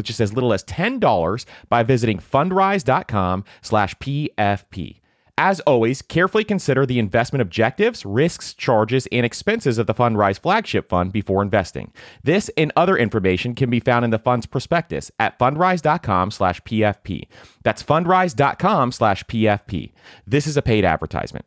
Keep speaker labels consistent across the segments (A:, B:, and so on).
A: with just as little as $10 by visiting fundrise.com slash PFP. As always, carefully consider the investment objectives, risks, charges, and expenses of the Fundrise flagship fund before investing. This and other information can be found in the fund's prospectus at fundrise.com slash PFP. That's fundrise.com slash PFP. This is a paid advertisement.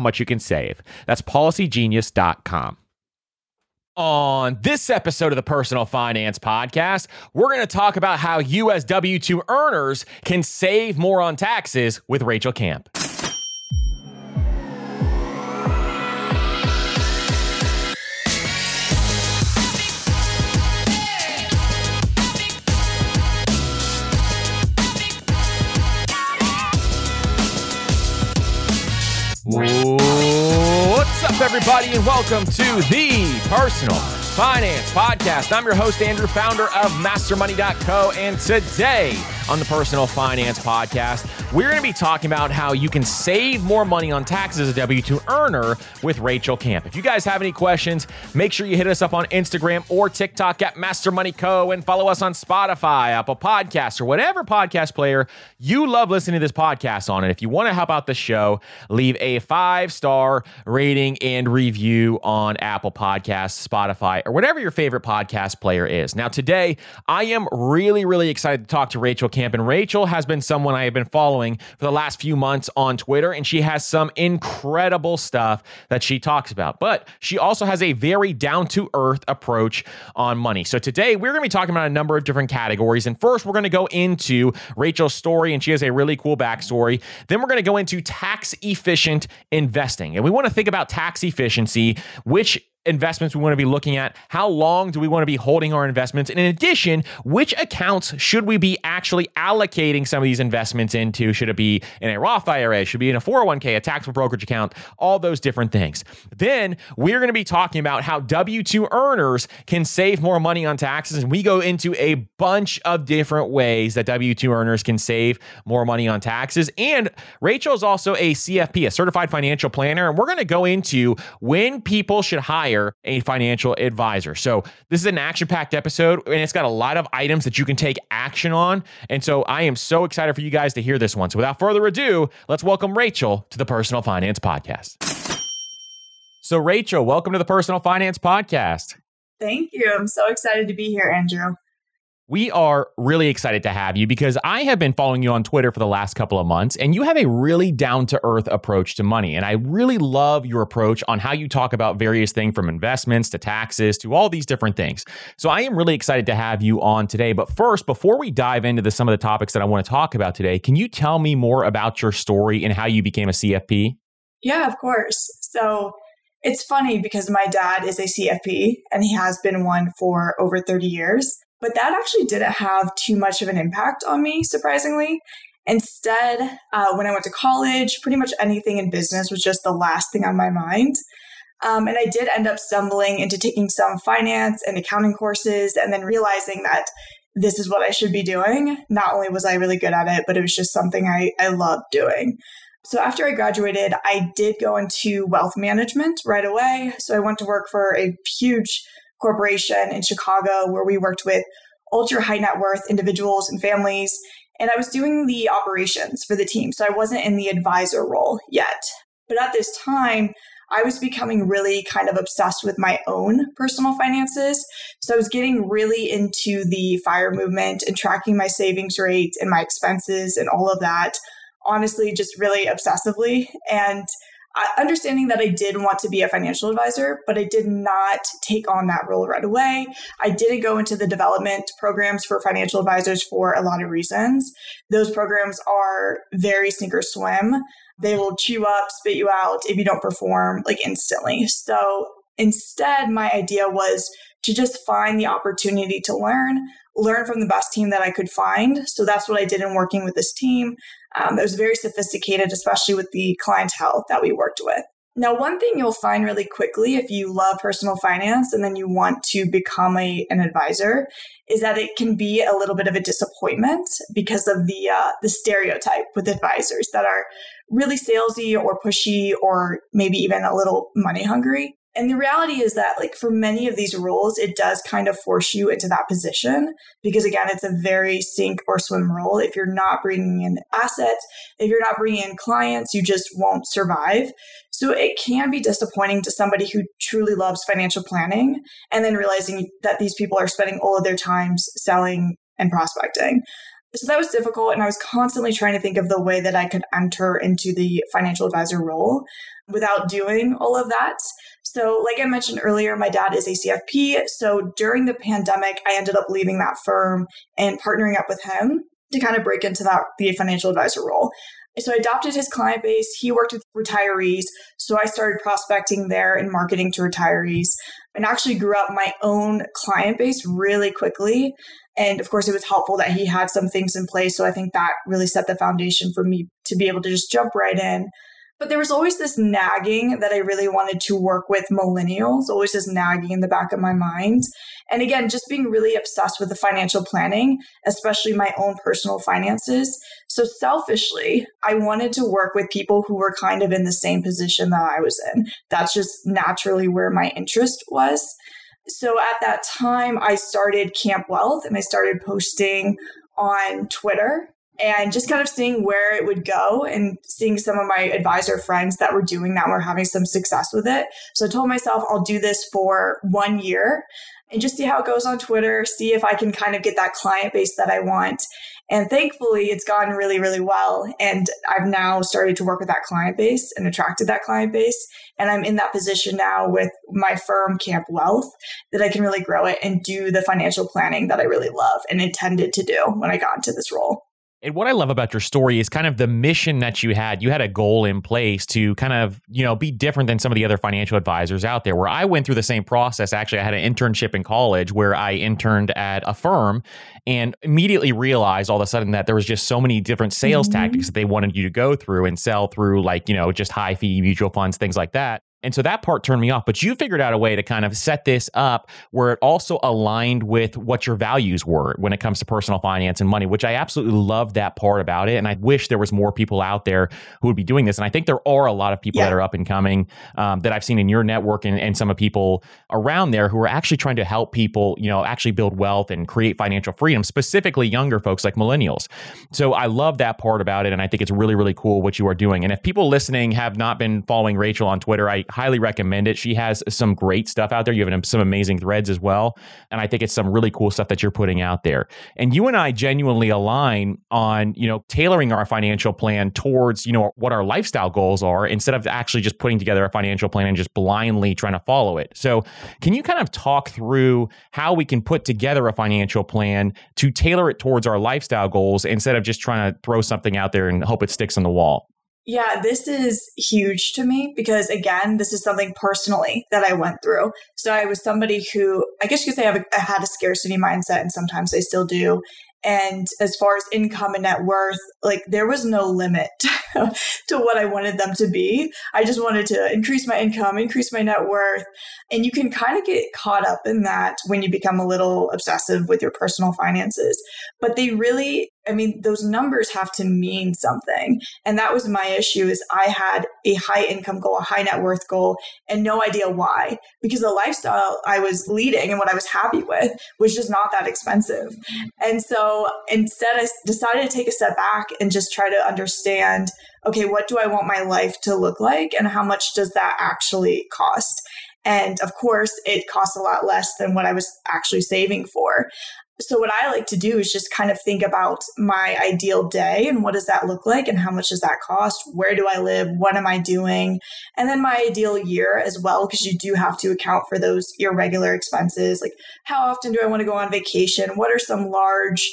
A: much you can save. That's policygenius.com. On this episode of the Personal Finance Podcast, we're going to talk about how as W 2 earners, can save more on taxes with Rachel Camp. What's up, everybody, and welcome to the Personal Finance Podcast. I'm your host, Andrew, founder of MasterMoney.co, and today on the Personal Finance Podcast, we're going to be talking about how you can save more money on taxes as a W 2 earner with Rachel Camp. If you guys have any questions, make sure you hit us up on Instagram or TikTok at MasterMoneyCo and follow us on Spotify, Apple Podcasts, or whatever podcast player you love listening to this podcast on. And if you want to help out the show, leave a five star rating and review on Apple Podcasts, Spotify, or whatever your favorite podcast player is. Now, today, I am really, really excited to talk to Rachel Camp camp. And Rachel has been someone I have been following for the last few months on Twitter, and she has some incredible stuff that she talks about. But she also has a very down to earth approach on money. So today we're going to be talking about a number of different categories. And first, we're going to go into Rachel's story, and she has a really cool backstory. Then we're going to go into tax efficient investing. And we want to think about tax efficiency, which investments we want to be looking at? How long do we want to be holding our investments? And in addition, which accounts should we be actually allocating some of these investments into? Should it be in a Roth IRA? Should it be in a 401k, a taxable brokerage account? All those different things. Then we're going to be talking about how W 2 earners can save more money on taxes. And we go into a bunch of different ways that W 2 earners can save more money on taxes. And Rachel is also a CFP, a certified financial planner. And we're going to go into when people should hire hire a financial advisor. So, this is an action packed episode and it's got a lot of items that you can take action on. And so, I am so excited for you guys to hear this one. So, without further ado, let's welcome Rachel to the Personal Finance Podcast. So, Rachel, welcome to the Personal Finance Podcast.
B: Thank you. I'm so excited to be here, Andrew.
A: We are really excited to have you because I have been following you on Twitter for the last couple of months, and you have a really down to earth approach to money. And I really love your approach on how you talk about various things from investments to taxes to all these different things. So I am really excited to have you on today. But first, before we dive into the, some of the topics that I want to talk about today, can you tell me more about your story and how you became a CFP?
B: Yeah, of course. So it's funny because my dad is a CFP and he has been one for over 30 years. But that actually didn't have too much of an impact on me, surprisingly. Instead, uh, when I went to college, pretty much anything in business was just the last thing on my mind. Um, and I did end up stumbling into taking some finance and accounting courses and then realizing that this is what I should be doing. Not only was I really good at it, but it was just something I, I loved doing. So after I graduated, I did go into wealth management right away. So I went to work for a huge corporation in Chicago where we worked with ultra high net worth individuals and families. And I was doing the operations for the team. So I wasn't in the advisor role yet. But at this time, I was becoming really kind of obsessed with my own personal finances. So I was getting really into the FIRE movement and tracking my savings rate and my expenses and all of that. Honestly, just really obsessively. And understanding that I did want to be a financial advisor, but I did not take on that role right away. I didn't go into the development programs for financial advisors for a lot of reasons. Those programs are very sink or swim. They will chew up, spit you out if you don't perform like instantly. So instead, my idea was to just find the opportunity to learn, learn from the best team that I could find. So that's what I did in working with this team. Um, was very sophisticated, especially with the clientele that we worked with. Now, one thing you'll find really quickly if you love personal finance and then you want to become a, an advisor is that it can be a little bit of a disappointment because of the uh, the stereotype with advisors that are really salesy or pushy or maybe even a little money hungry. And the reality is that, like, for many of these roles, it does kind of force you into that position because, again, it's a very sink or swim role. If you're not bringing in assets, if you're not bringing in clients, you just won't survive. So it can be disappointing to somebody who truly loves financial planning and then realizing that these people are spending all of their times selling and prospecting. So that was difficult. And I was constantly trying to think of the way that I could enter into the financial advisor role without doing all of that. So, like I mentioned earlier, my dad is a CFP. So, during the pandemic, I ended up leaving that firm and partnering up with him to kind of break into that the financial advisor role. So I adopted his client base. He worked with retirees. So I started prospecting there and marketing to retirees and actually grew up my own client base really quickly. And of course, it was helpful that he had some things in place. So I think that really set the foundation for me to be able to just jump right in but there was always this nagging that I really wanted to work with millennials, always this nagging in the back of my mind. And again, just being really obsessed with the financial planning, especially my own personal finances. So selfishly, I wanted to work with people who were kind of in the same position that I was in. That's just naturally where my interest was. So at that time, I started Camp Wealth and I started posting on Twitter and just kind of seeing where it would go and seeing some of my advisor friends that were doing that were having some success with it. So I told myself I'll do this for one year and just see how it goes on Twitter, see if I can kind of get that client base that I want. And thankfully, it's gone really, really well. And I've now started to work with that client base and attracted that client base. And I'm in that position now with my firm, Camp Wealth, that I can really grow it and do the financial planning that I really love and intended to do when I got into this role.
A: And what I love about your story is kind of the mission that you had. You had a goal in place to kind of, you know, be different than some of the other financial advisors out there. Where I went through the same process. Actually, I had an internship in college where I interned at a firm and immediately realized all of a sudden that there was just so many different sales mm-hmm. tactics that they wanted you to go through and sell through like, you know, just high fee mutual funds, things like that. And so that part turned me off. But you figured out a way to kind of set this up where it also aligned with what your values were when it comes to personal finance and money, which I absolutely love that part about it. And I wish there was more people out there who would be doing this. And I think there are a lot of people yeah. that are up and coming um, that I've seen in your network and, and some of people around there who are actually trying to help people, you know, actually build wealth and create financial freedom, specifically younger folks like millennials. So I love that part about it. And I think it's really, really cool what you are doing. And if people listening have not been following Rachel on Twitter, I highly recommend it. She has some great stuff out there. You have some amazing threads as well. And I think it's some really cool stuff that you're putting out there. And you and I genuinely align on, you know, tailoring our financial plan towards, you know, what our lifestyle goals are instead of actually just putting together a financial plan and just blindly trying to follow it. So, can you kind of talk through how we can put together a financial plan to tailor it towards our lifestyle goals instead of just trying to throw something out there and hope it sticks on the wall?
B: Yeah, this is huge to me because again, this is something personally that I went through. So I was somebody who I guess you could say I, had a scarcity mindset and sometimes I still do. And as far as income and net worth, like there was no limit to what I wanted them to be. I just wanted to increase my income, increase my net worth. And you can kind of get caught up in that when you become a little obsessive with your personal finances. But they really, I mean, those numbers have to mean something. And that was my issue is I had a high income goal, a high net worth goal, and no idea why. Because the lifestyle I was leading and what I was happy with was just not that expensive. And so instead I decided to take a step back and just try to understand, okay, what do I want my life to look like and how much does that actually cost? And of course, it costs a lot less than what I was actually saving for. So, what I like to do is just kind of think about my ideal day and what does that look like and how much does that cost? Where do I live? What am I doing? And then my ideal year as well, because you do have to account for those irregular expenses. Like, how often do I want to go on vacation? What are some large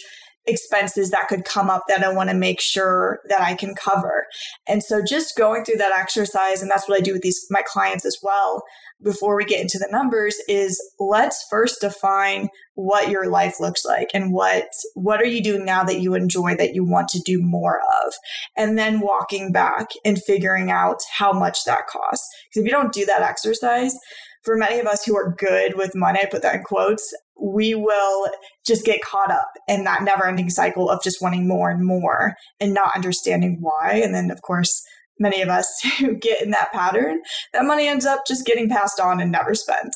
B: expenses that could come up that I want to make sure that I can cover. And so just going through that exercise, and that's what I do with these my clients as well, before we get into the numbers, is let's first define what your life looks like and what what are you doing now that you enjoy that you want to do more of. And then walking back and figuring out how much that costs. Because if you don't do that exercise, for many of us who are good with money, I put that in quotes, we will just get caught up in that never ending cycle of just wanting more and more and not understanding why. And then, of course, many of us who get in that pattern, that money ends up just getting passed on and never spent.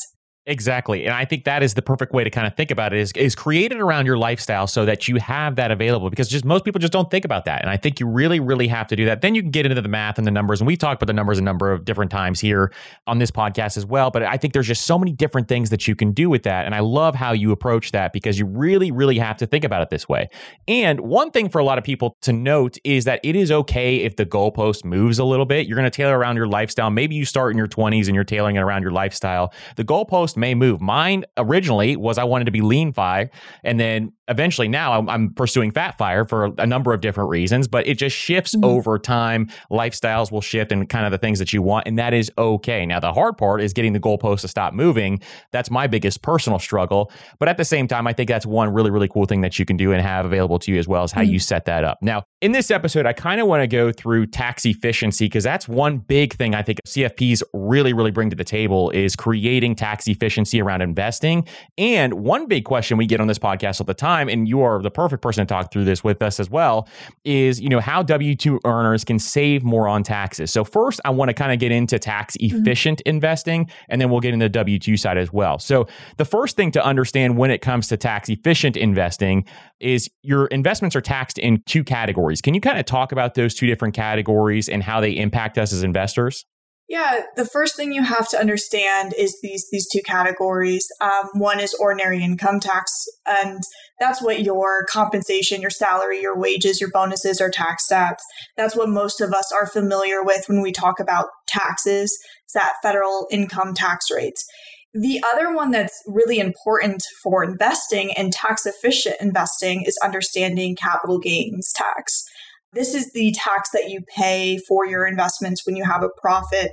A: Exactly. And I think that is the perfect way to kind of think about it is, is create it around your lifestyle so that you have that available because just most people just don't think about that. And I think you really, really have to do that. Then you can get into the math and the numbers. And we've talked about the numbers a number of different times here on this podcast as well. But I think there's just so many different things that you can do with that. And I love how you approach that because you really, really have to think about it this way. And one thing for a lot of people to note is that it is okay if the goalpost moves a little bit. You're going to tailor around your lifestyle. Maybe you start in your 20s and you're tailoring it around your lifestyle. The goalpost may move. Mine originally was I wanted to be lean fi, and then eventually now I'm, I'm, pursuing fat fire for a number of different reasons, but it just shifts mm-hmm. over time. Lifestyles will shift and kind of the things that you want, and that is okay. Now, the hard part is getting the goalpost to stop moving. That's my biggest personal struggle. But at the same time, I think that's one really, really cool thing that you can do and have available to you as well as how mm-hmm. you set that up. Now, in this episode, I kind of want to go through tax efficiency because that's one big thing I think CFPs really, really bring to the table is creating tax efficiency around investing. And one big question we get on this podcast all the time time, and you are the perfect person to talk through this with us as well, is you know how W two earners can save more on taxes. So first, I want to kind of get into tax mm-hmm. efficient mm-hmm. investing, and then we'll get into the W two side as well. So the first thing to understand when it comes to tax efficient investing is your investments are taxed in two categories. Can you kind of talk about those two different categories and how they impact us as investors?
B: Yeah, the first thing you have to understand is these these two categories. Um, one is ordinary income tax, and that's what your compensation, your salary, your wages, your bonuses are taxed at. That's what most of us are familiar with when we talk about taxes. That federal income tax rate. The other one that's really important for investing and tax efficient investing is understanding capital gains tax. This is the tax that you pay for your investments when you have a profit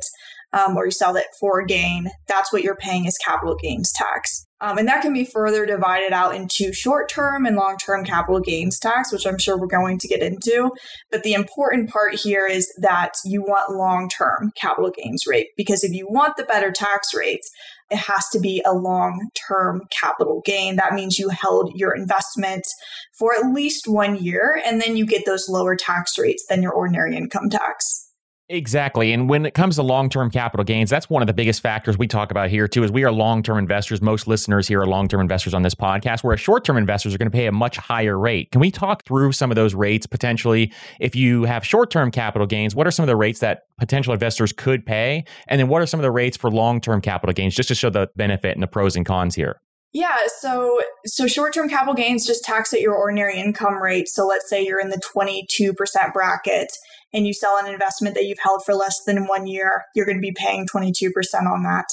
B: um, or you sell it for a gain. That's what you're paying as capital gains tax. Um, and that can be further divided out into short term and long term capital gains tax, which I'm sure we're going to get into. But the important part here is that you want long term capital gains rate because if you want the better tax rates, it has to be a long term capital gain. That means you held your investment for at least one year and then you get those lower tax rates than your ordinary income tax.
A: Exactly. And when it comes to long-term capital gains, that's one of the biggest factors we talk about here too is we are long-term investors. Most listeners here are long-term investors on this podcast, whereas short-term investors are going to pay a much higher rate. Can we talk through some of those rates potentially? If you have short-term capital gains, what are some of the rates that potential investors could pay? And then what are some of the rates for long-term capital gains just to show the benefit and the pros and cons here?
B: Yeah, so so short-term capital gains just tax at your ordinary income rate. So let's say you're in the 22% bracket and you sell an investment that you've held for less than 1 year, you're going to be paying 22% on that.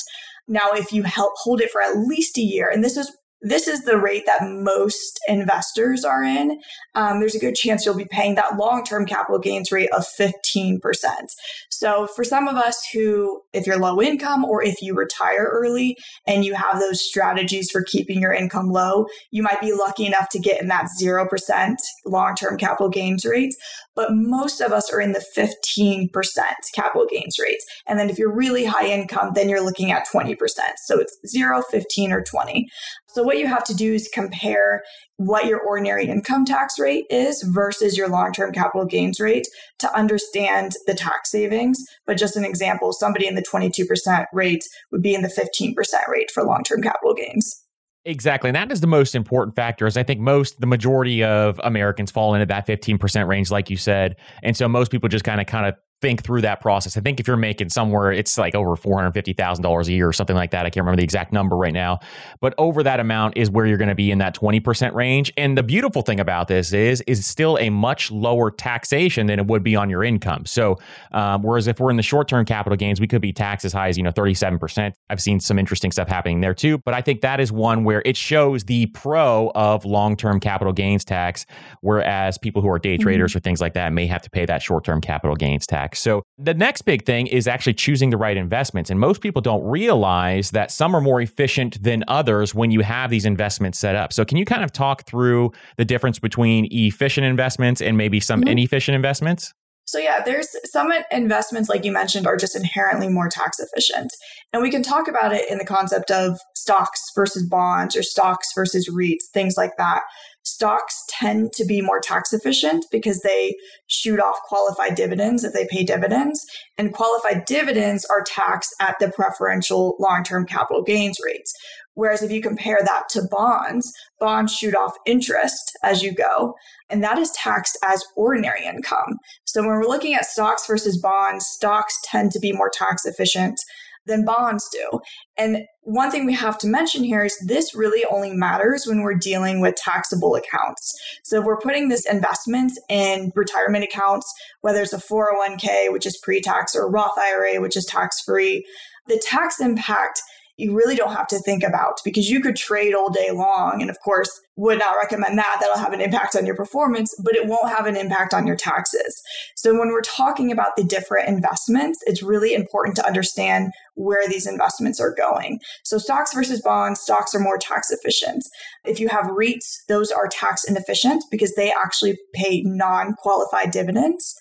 B: Now if you help hold it for at least a year, and this is this is the rate that most investors are in. Um, there's a good chance you'll be paying that long term capital gains rate of 15%. So for some of us who, if you're low income or if you retire early and you have those strategies for keeping your income low, you might be lucky enough to get in that 0% long term capital gains rate. But most of us are in the 15% capital gains rates. And then if you're really high income, then you're looking at 20%. So it's 0, 15, or 20. So what you have to do is compare what your ordinary income tax rate is versus your long-term capital gains rate to understand the tax savings. But just an example, somebody in the 22% rate would be in the 15% rate for long-term capital gains.
A: Exactly. And that is the most important factor is I think most the majority of Americans fall into that 15% range like you said. And so most people just kind of kind of think through that process. I think if you're making somewhere, it's like over $450,000 a year or something like that. I can't remember the exact number right now, but over that amount is where you're going to be in that 20% range. And the beautiful thing about this is, is still a much lower taxation than it would be on your income. So, um, whereas if we're in the short term capital gains, we could be taxed as high as, you know, 37%. I've seen some interesting stuff happening there too. But I think that is one where it shows the pro of long term capital gains tax, whereas people who are day traders mm-hmm. or things like that may have to pay that short term capital gains tax. So the next big thing is actually choosing the right investments. And most people don't realize that some are more efficient than others when you have these investments set up. So can you kind of talk through the difference between efficient investments and maybe some mm-hmm. inefficient investments?
B: So, yeah, there's some investments, like you mentioned, are just inherently more tax efficient. And we can talk about it in the concept of stocks versus bonds or stocks versus REITs, things like that. Stocks tend to be more tax efficient because they shoot off qualified dividends if they pay dividends. And qualified dividends are taxed at the preferential long term capital gains rates. Whereas if you compare that to bonds, bonds shoot off interest as you go, and that is taxed as ordinary income. So when we're looking at stocks versus bonds, stocks tend to be more tax efficient than bonds do. And one thing we have to mention here is this really only matters when we're dealing with taxable accounts. So if we're putting this investment in retirement accounts, whether it's a 401k, which is pre tax, or Roth IRA, which is tax free, the tax impact you really don't have to think about because you could trade all day long. And of course, would not recommend that. That'll have an impact on your performance, but it won't have an impact on your taxes. So when we're talking about the different investments, it's really important to understand where these investments are going. So stocks versus bonds, stocks are more tax efficient. If you have REITs, those are tax inefficient because they actually pay non qualified dividends.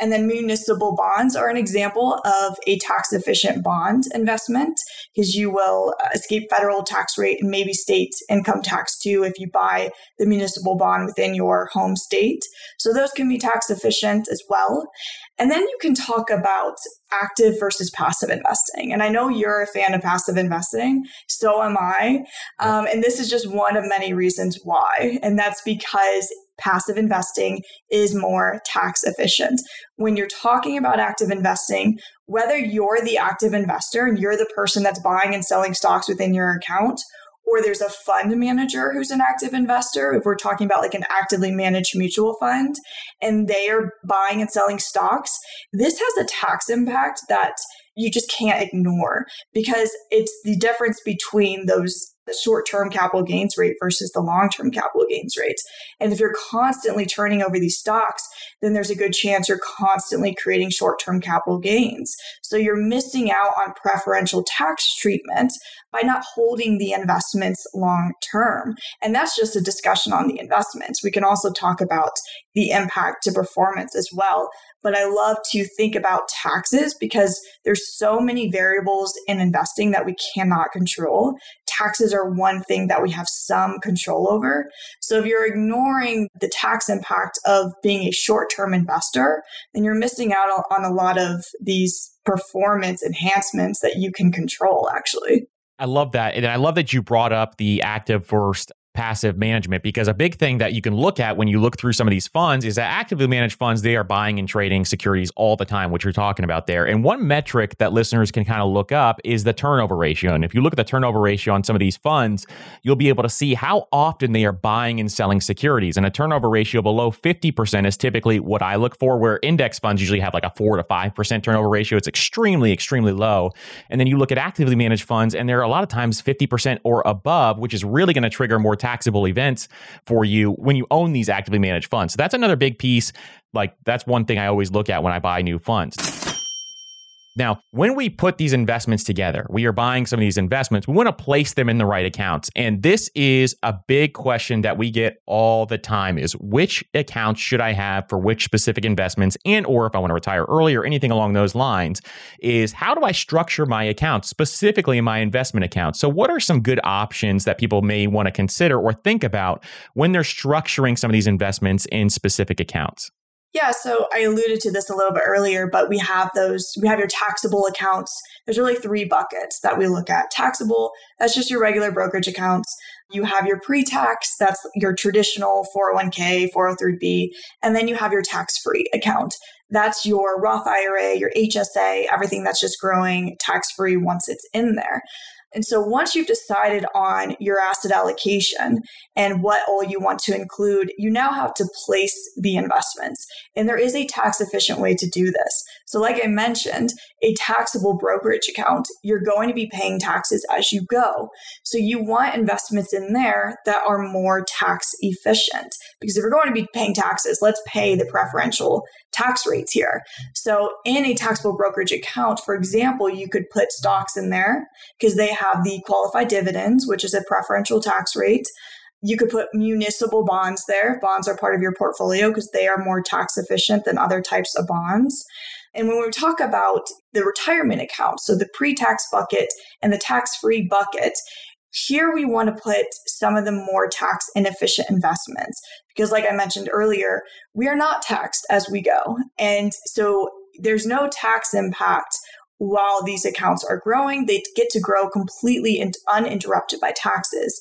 B: And then municipal bonds are an example of a tax efficient bond investment because you will uh, escape federal tax rate and maybe state income tax too if you buy the municipal bond within your home state. So those can be tax efficient as well. And then you can talk about active versus passive investing. And I know you're a fan of passive investing, so am I. Um, and this is just one of many reasons why. And that's because passive investing is more tax efficient. When you're talking about active investing, whether you're the active investor and you're the person that's buying and selling stocks within your account, or there's a fund manager who's an active investor, if we're talking about like an actively managed mutual fund, and they are buying and selling stocks, this has a tax impact that you just can't ignore because it's the difference between those the short term capital gains rate versus the long term capital gains rate. And if you're constantly turning over these stocks, then there's a good chance you're constantly creating short term capital gains. So you're missing out on preferential tax treatment by not holding the investments long term. And that's just a discussion on the investments. We can also talk about the impact to performance as well. But I love to think about taxes because there's so many variables in investing that we cannot control. Taxes are one thing that we have some control over. So if you're ignoring the tax impact of being a short term investor, then you're missing out on a lot of these performance enhancements that you can control actually.
A: I love that. And I love that you brought up the active versus passive management because a big thing that you can look at when you look through some of these funds is that actively managed funds they are buying and trading securities all the time which you're talking about there. And one metric that listeners can kind of look up is the turnover ratio. And if you look at the turnover ratio on some of these funds you'll be able to see how often they are buying and selling securities. And a turnover ratio below 50% is typically what I look for where index funds usually have like a 4 to 5% turnover ratio. It's extremely extremely low. And then you look at actively managed funds and they're a lot of times 50% or above which is really going to trigger more taxable events for you when you own these actively managed funds. So that's another big piece. Like that's one thing I always look at when I buy new funds. Now, when we put these investments together, we are buying some of these investments, we want to place them in the right accounts. And this is a big question that we get all the time is which accounts should I have for which specific investments and or if I want to retire early or anything along those lines is how do I structure my accounts, specifically my investment accounts? So what are some good options that people may want to consider or think about when they're structuring some of these investments in specific accounts?
B: Yeah, so I alluded to this a little bit earlier, but we have those, we have your taxable accounts. There's really three buckets that we look at. Taxable, that's just your regular brokerage accounts. You have your pre tax, that's your traditional 401k, 403b, and then you have your tax free account. That's your Roth IRA, your HSA, everything that's just growing tax free once it's in there. And so once you've decided on your asset allocation and what all you want to include, you now have to place the investments. And there is a tax efficient way to do this. So, like I mentioned, a taxable brokerage account, you're going to be paying taxes as you go. So, you want investments in there that are more tax efficient. Because if you're going to be paying taxes, let's pay the preferential tax rates here. So, in a taxable brokerage account, for example, you could put stocks in there because they have the qualified dividends, which is a preferential tax rate. You could put municipal bonds there. Bonds are part of your portfolio because they are more tax efficient than other types of bonds. And when we talk about the retirement account, so the pre tax bucket and the tax free bucket, here we want to put some of the more tax inefficient investments because, like I mentioned earlier, we are not taxed as we go. And so there's no tax impact while these accounts are growing. They get to grow completely uninterrupted by taxes.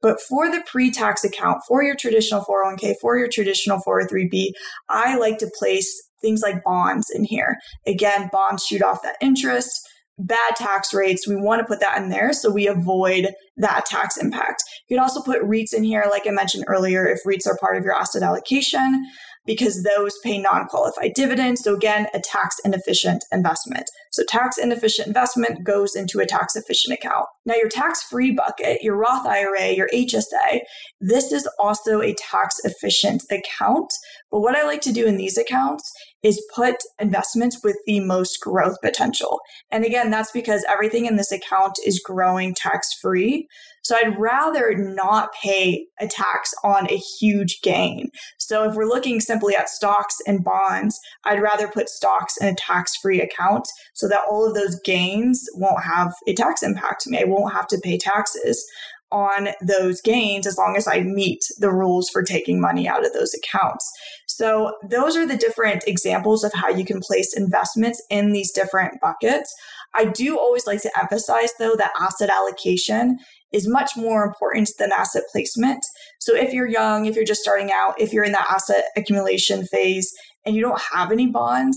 B: But for the pre tax account, for your traditional 401k, for your traditional 403b, I like to place things like bonds in here. Again, bonds shoot off that interest, bad tax rates. We want to put that in there so we avoid that tax impact. You can also put REITs in here, like I mentioned earlier, if REITs are part of your asset allocation because those pay non qualified dividends. So, again, a tax inefficient investment. So, tax inefficient investment goes into a tax efficient account. Now, your tax free bucket, your Roth IRA, your HSA, this is also a tax efficient account. But what I like to do in these accounts is put investments with the most growth potential. And again, that's because everything in this account is growing tax free. So I'd rather not pay a tax on a huge gain. So if we're looking simply at stocks and bonds, I'd rather put stocks in a tax free account so that all of those gains won't have a tax impact to me. I won't have to pay taxes on those gains as long as I meet the rules for taking money out of those accounts. So, those are the different examples of how you can place investments in these different buckets. I do always like to emphasize, though, that asset allocation is much more important than asset placement. So if you're young, if you're just starting out, if you're in that asset accumulation phase and you don't have any bonds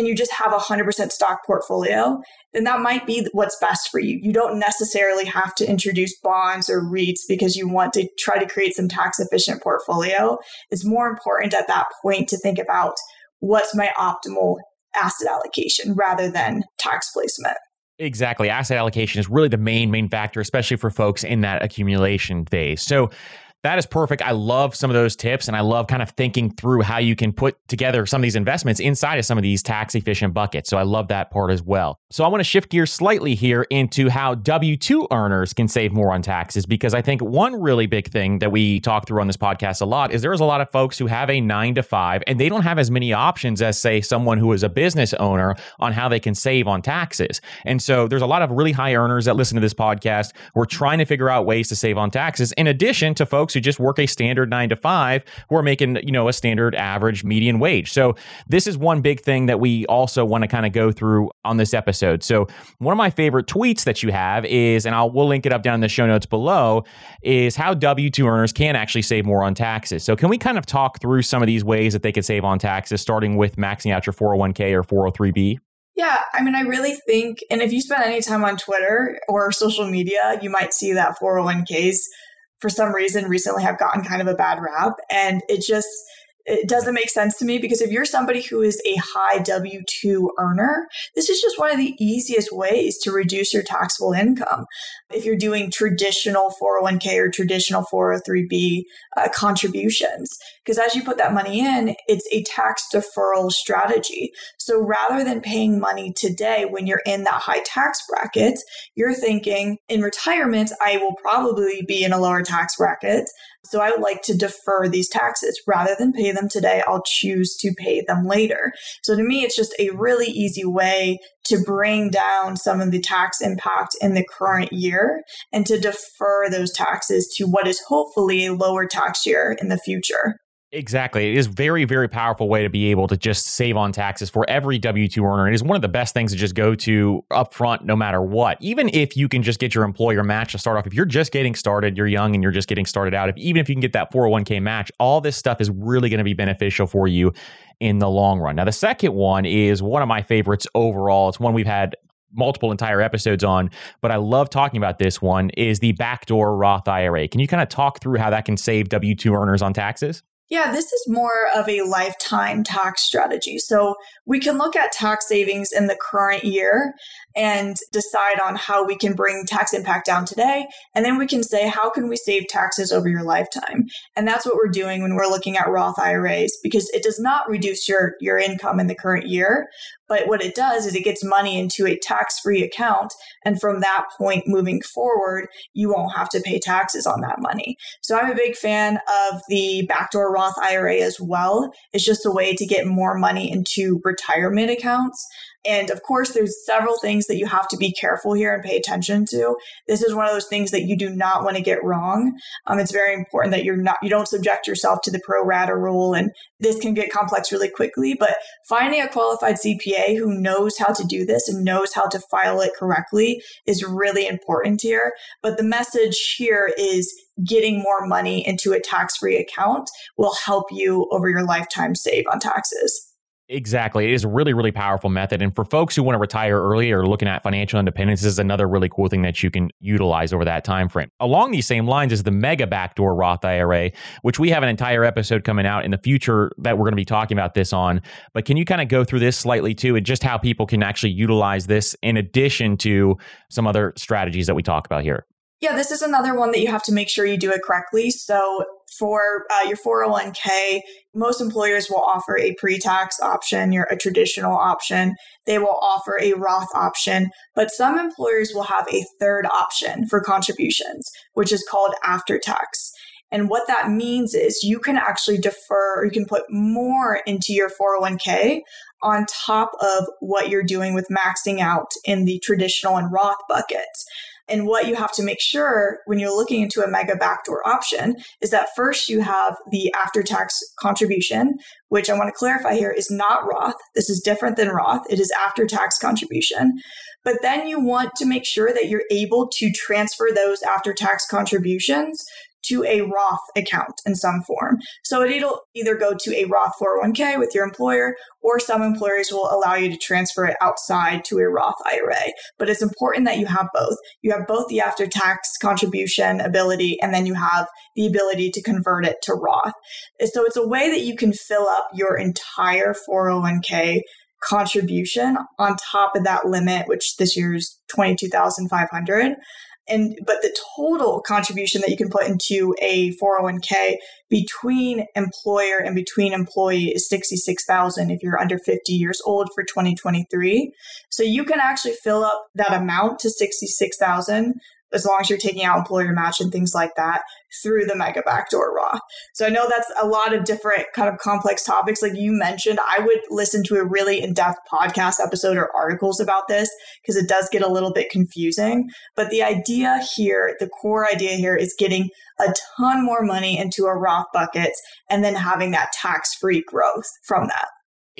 B: and you just have a 100% stock portfolio, then that might be what's best for you. You don't necessarily have to introduce bonds or REITs because you want to try to create some tax efficient portfolio. It's more important at that point to think about what's my optimal asset allocation rather than tax placement.
A: Exactly. Asset allocation is really the main, main factor, especially for folks in that accumulation phase. So that is perfect. I love some of those tips and I love kind of thinking through how you can put together some of these investments inside of some of these tax efficient buckets. So I love that part as well. So I want to shift gears slightly here into how W 2 earners can save more on taxes because I think one really big thing that we talk through on this podcast a lot is there's a lot of folks who have a nine to five and they don't have as many options as, say, someone who is a business owner on how they can save on taxes. And so there's a lot of really high earners that listen to this podcast. We're trying to figure out ways to save on taxes in addition to folks folks who just work a standard nine to five who are making, you know, a standard average median wage. So this is one big thing that we also want to kind of go through on this episode. So one of my favorite tweets that you have is, and I'll we'll link it up down in the show notes below, is how W2 earners can actually save more on taxes. So can we kind of talk through some of these ways that they could save on taxes, starting with maxing out your 401k or 403b?
B: Yeah, I mean, I really think, and if you spend any time on Twitter or social media, you might see that 401ks for some reason recently have gotten kind of a bad rap. And it just, it doesn't make sense to me because if you're somebody who is a high W 2 earner, this is just one of the easiest ways to reduce your taxable income. If you're doing traditional 401k or traditional 403b uh, contributions, because as you put that money in, it's a tax deferral strategy. So rather than paying money today when you're in that high tax bracket, you're thinking in retirement, I will probably be in a lower tax bracket. So I would like to defer these taxes rather than pay them today. I'll choose to pay them later. So to me, it's just a really easy way to bring down some of the tax impact in the current year and to defer those taxes to what is hopefully a lower tax year in the future.
A: Exactly. It is very, very powerful way to be able to just save on taxes for every W 2 earner. It is one of the best things to just go to upfront no matter what. Even if you can just get your employer match to start off, if you're just getting started, you're young and you're just getting started out, if even if you can get that 401k match, all this stuff is really going to be beneficial for you in the long run. Now, the second one is one of my favorites overall. It's one we've had multiple entire episodes on, but I love talking about this one is the backdoor Roth IRA. Can you kind of talk through how that can save W 2 earners on taxes?
B: Yeah, this is more of a lifetime tax strategy. So we can look at tax savings in the current year and decide on how we can bring tax impact down today. And then we can say, how can we save taxes over your lifetime? And that's what we're doing when we're looking at Roth IRAs because it does not reduce your, your income in the current year. But what it does is it gets money into a tax free account. And from that point moving forward, you won't have to pay taxes on that money. So I'm a big fan of the backdoor Roth IRA as well. It's just a way to get more money into retirement accounts. And of course, there's several things that you have to be careful here and pay attention to. This is one of those things that you do not want to get wrong. Um, it's very important that you're not you don't subject yourself to the pro rata rule, and this can get complex really quickly. But finding a qualified CPA who knows how to do this and knows how to file it correctly is really important here. But the message here is getting more money into a tax free account will help you over your lifetime save on taxes.
A: Exactly. It is a really, really powerful method. And for folks who want to retire early or looking at financial independence, this is another really cool thing that you can utilize over that time frame. Along these same lines is the mega backdoor Roth IRA, which we have an entire episode coming out in the future that we're going to be talking about this on. But can you kind of go through this slightly too, and just how people can actually utilize this in addition to some other strategies that we talk about here?
B: Yeah, this is another one that you have to make sure you do it correctly. So for uh, your 401k, most employers will offer a pre-tax option, your a traditional option. They will offer a Roth option, but some employers will have a third option for contributions, which is called after tax. And what that means is you can actually defer or you can put more into your 401k on top of what you're doing with maxing out in the traditional and Roth buckets. And what you have to make sure when you're looking into a mega backdoor option is that first you have the after tax contribution, which I want to clarify here is not Roth. This is different than Roth. It is after tax contribution. But then you want to make sure that you're able to transfer those after tax contributions to a Roth account in some form. So it'll either go to a Roth 401k with your employer, or some employers will allow you to transfer it outside to a Roth IRA. But it's important that you have both. You have both the after tax contribution ability, and then you have the ability to convert it to Roth. So it's a way that you can fill up your entire 401k contribution on top of that limit, which this year is 22,500 and but the total contribution that you can put into a 401k between employer and between employee is 66,000 if you're under 50 years old for 2023 so you can actually fill up that amount to 66,000 as long as you're taking out employer match and things like that through the mega backdoor Roth. So I know that's a lot of different kind of complex topics. Like you mentioned, I would listen to a really in depth podcast episode or articles about this because it does get a little bit confusing. But the idea here, the core idea here is getting a ton more money into a Roth bucket and then having that tax free growth from that.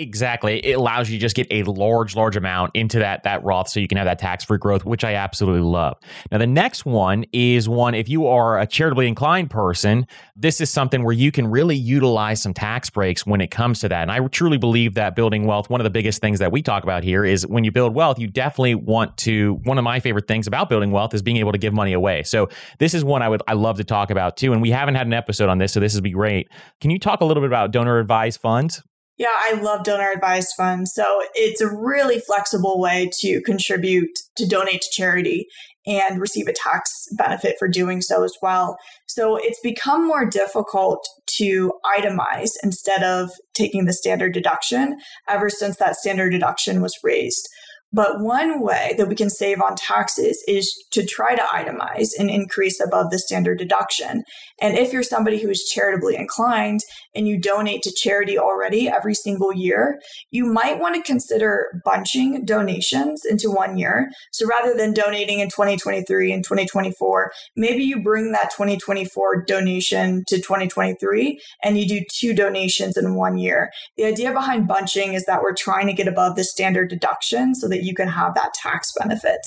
A: Exactly. It allows you to just get a large, large amount into that that Roth so you can have that tax-free growth, which I absolutely love. Now the next one is one if you are a charitably inclined person, this is something where you can really utilize some tax breaks when it comes to that. And I truly believe that building wealth, one of the biggest things that we talk about here is when you build wealth, you definitely want to one of my favorite things about building wealth is being able to give money away. So this is one I would I love to talk about too. And we haven't had an episode on this, so this would be great. Can you talk a little bit about donor advised funds?
B: Yeah, I love donor advised funds. So it's a really flexible way to contribute to donate to charity and receive a tax benefit for doing so as well. So it's become more difficult to itemize instead of taking the standard deduction ever since that standard deduction was raised. But one way that we can save on taxes is to try to itemize and increase above the standard deduction. And if you're somebody who is charitably inclined and you donate to charity already every single year, you might want to consider bunching donations into one year. So rather than donating in 2023 and 2024, maybe you bring that 2024 donation to 2023 and you do two donations in one year. The idea behind bunching is that we're trying to get above the standard deduction so that that you can have that tax benefit.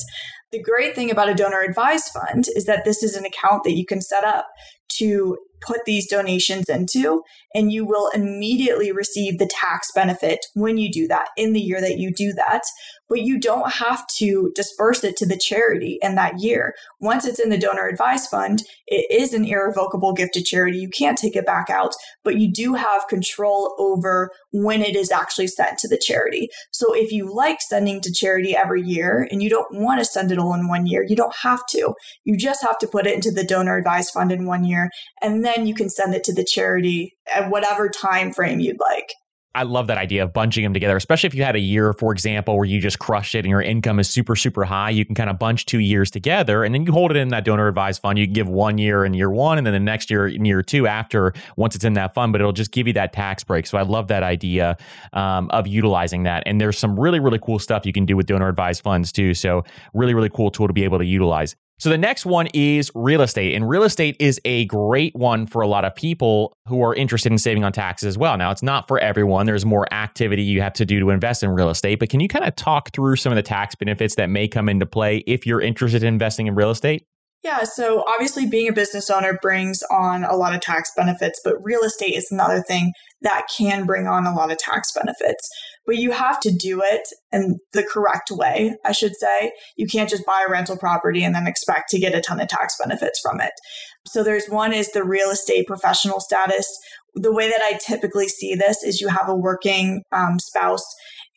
B: The great thing about a donor advised fund is that this is an account that you can set up to put these donations into, and you will immediately receive the tax benefit when you do that in the year that you do that. But you don't have to disperse it to the charity in that year. Once it's in the donor advised fund, it is an irrevocable gift to charity. You can't take it back out, but you do have control over when it is actually sent to the charity. So if you like sending to charity every year and you don't want to send it all in one year, you don't have to. You just have to put it into the donor advised fund in one year. And then then you can send it to the charity at whatever time frame you'd like.
A: I love that idea of bunching them together, especially if you had a year, for example, where you just crushed it and your income is super, super high. You can kind of bunch two years together and then you hold it in that donor advised fund. You can give one year in year one and then the next year in year two after once it's in that fund, but it'll just give you that tax break. So I love that idea um, of utilizing that. And there's some really, really cool stuff you can do with donor advised funds too. So really, really cool tool to be able to utilize. So the next one is real estate. And real estate is a great one for a lot of people who are interested in saving on taxes as well. Now, it's not for everyone. There's more activity you have to do to invest in real estate. But can you kind of talk through some of the tax benefits that may come into play if you're interested in investing in real estate?
B: Yeah, so obviously being a business owner brings on a lot of tax benefits, but real estate is another thing that can bring on a lot of tax benefits. But you have to do it in the correct way, I should say. You can't just buy a rental property and then expect to get a ton of tax benefits from it. So there's one is the real estate professional status. The way that I typically see this is you have a working um, spouse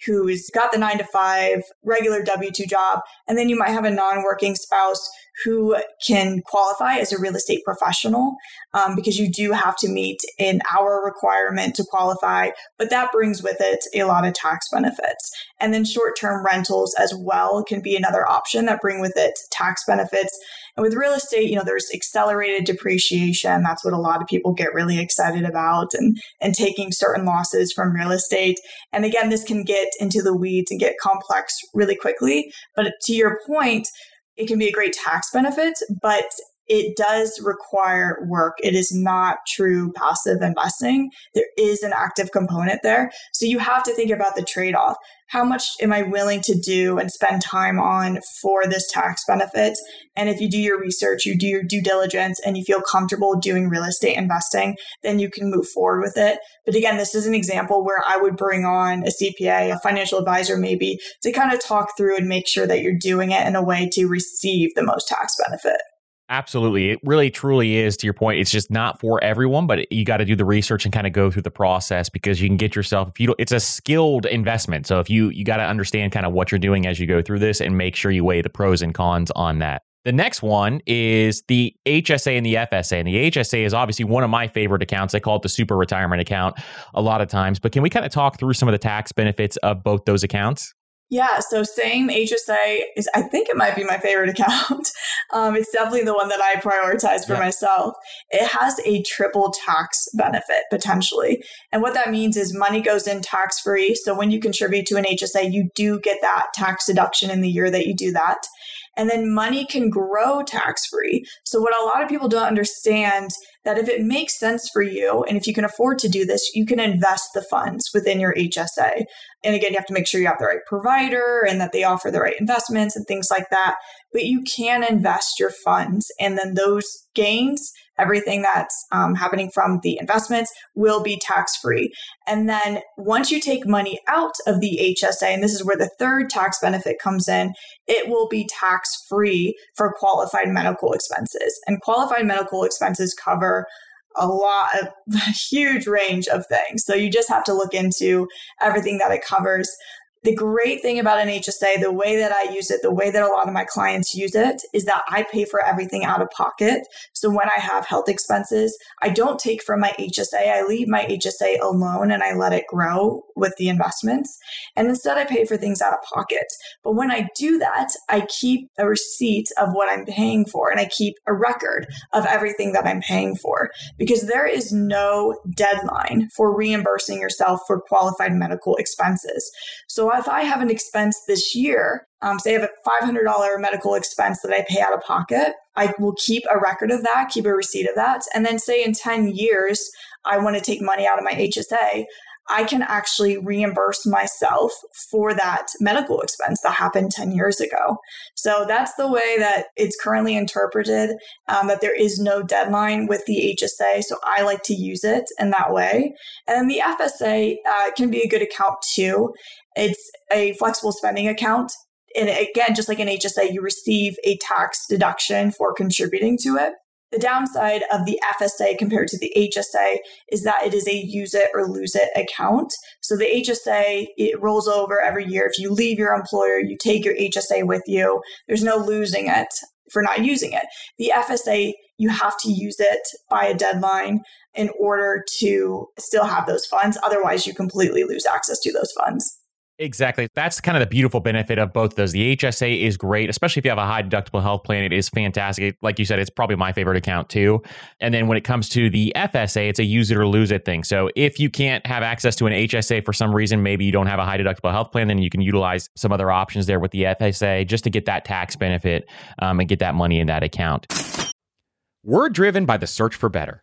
B: who's got the nine to five regular W 2 job, and then you might have a non working spouse who can qualify as a real estate professional um, because you do have to meet an hour requirement to qualify, but that brings with it a lot of tax benefits. And then short term rentals as well can be another option that bring with it tax benefits. And with real estate, you know, there's accelerated depreciation. That's what a lot of people get really excited about and, and taking certain losses from real estate. And again, this can get into the weeds and get complex really quickly. But to your point, it can be a great tax benefit, but it does require work. It is not true passive investing. There is an active component there. So you have to think about the trade off. How much am I willing to do and spend time on for this tax benefit? And if you do your research, you do your due diligence, and you feel comfortable doing real estate investing, then you can move forward with it. But again, this is an example where I would bring on a CPA, a financial advisor, maybe to kind of talk through and make sure that you're doing it in a way to receive the most tax benefit.
A: Absolutely. It really truly is to your point. It's just not for everyone, but you got to do the research and kind of go through the process because you can get yourself if you it's a skilled investment. So if you you got to understand kind of what you're doing as you go through this and make sure you weigh the pros and cons on that. The next one is the HSA and the FSA. And the HSA is obviously one of my favorite accounts. I call it the super retirement account a lot of times. But can we kind of talk through some of the tax benefits of both those accounts?
B: Yeah, so same HSA is I think it might be my favorite account. Um, it's definitely the one that I prioritize for yeah. myself. It has a triple tax benefit potentially. And what that means is money goes in tax free. So when you contribute to an HSA, you do get that tax deduction in the year that you do that. And then money can grow tax free. So, what a lot of people don't understand that if it makes sense for you and if you can afford to do this, you can invest the funds within your HSA. And again, you have to make sure you have the right provider and that they offer the right investments and things like that. But you can invest your funds and then those gains everything that's um, happening from the investments will be tax free. And then once you take money out of the HSA, and this is where the third tax benefit comes in, it will be tax free for qualified medical expenses. And qualified medical expenses cover a lot of a huge range of things. So you just have to look into everything that it covers. The great thing about an HSA, the way that I use it, the way that a lot of my clients use it, is that I pay for everything out of pocket. So when I have health expenses, I don't take from my HSA. I leave my HSA alone and I let it grow with the investments. And instead, I pay for things out of pocket. But when I do that, I keep a receipt of what I'm paying for and I keep a record of everything that I'm paying for because there is no deadline for reimbursing yourself for qualified medical expenses. So if I have an expense this year, um, say I have a $500 medical expense that I pay out of pocket, I will keep a record of that, keep a receipt of that. And then say in 10 years, I want to take money out of my HSA, I can actually reimburse myself for that medical expense that happened 10 years ago. So that's the way that it's currently interpreted, um, that there is no deadline with the HSA. So I like to use it in that way. And the FSA uh, can be a good account too. It's a flexible spending account. And again, just like an HSA, you receive a tax deduction for contributing to it. The downside of the FSA compared to the HSA is that it is a use it or lose it account. So the HSA, it rolls over every year. If you leave your employer, you take your HSA with you. There's no losing it for not using it. The FSA, you have to use it by a deadline in order to still have those funds. Otherwise, you completely lose access to those funds.
A: Exactly. That's kind of the beautiful benefit of both those. The HSA is great, especially if you have a high deductible health plan. It is fantastic. Like you said, it's probably my favorite account too. And then when it comes to the FSA, it's a use it or lose it thing. So if you can't have access to an HSA for some reason, maybe you don't have a high deductible health plan, then you can utilize some other options there with the FSA just to get that tax benefit um, and get that money in that account. We're driven by the search for better.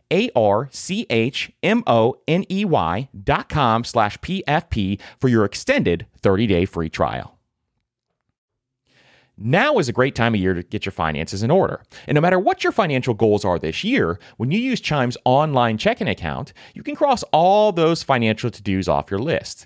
A: a-R-C-H-M-O-N-E-Y dot com slash PFP for your extended 30-day free trial. Now is a great time of year to get your finances in order. And no matter what your financial goals are this year, when you use Chime's online checking account, you can cross all those financial to dos off your list.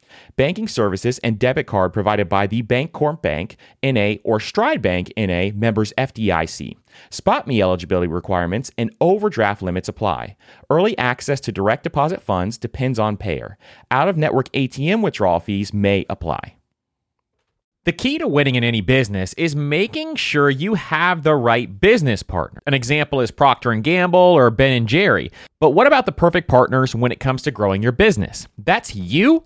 A: Banking services and debit card provided by the Bancorp Bank, NA, or Stride Bank, NA, members FDIC. SpotMe eligibility requirements and overdraft limits apply. Early access to direct deposit funds depends on payer. Out of network ATM withdrawal fees may apply. The key to winning in any business is making sure you have the right business partner. An example is Procter & Gamble or Ben & Jerry. But what about the perfect partners when it comes to growing your business? That's you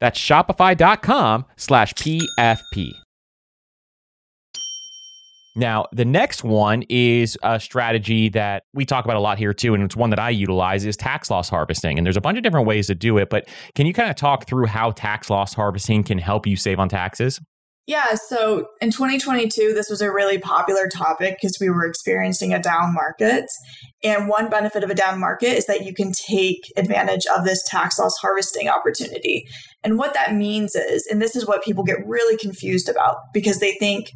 A: That's shopify.com slash PFP. Now, the next one is a strategy that we talk about a lot here too, and it's one that I utilize is tax loss harvesting. And there's a bunch of different ways to do it, but can you kind of talk through how tax loss harvesting can help you save on taxes?
B: Yeah, so in 2022, this was a really popular topic because we were experiencing a down market. And one benefit of a down market is that you can take advantage of this tax loss harvesting opportunity. And what that means is, and this is what people get really confused about because they think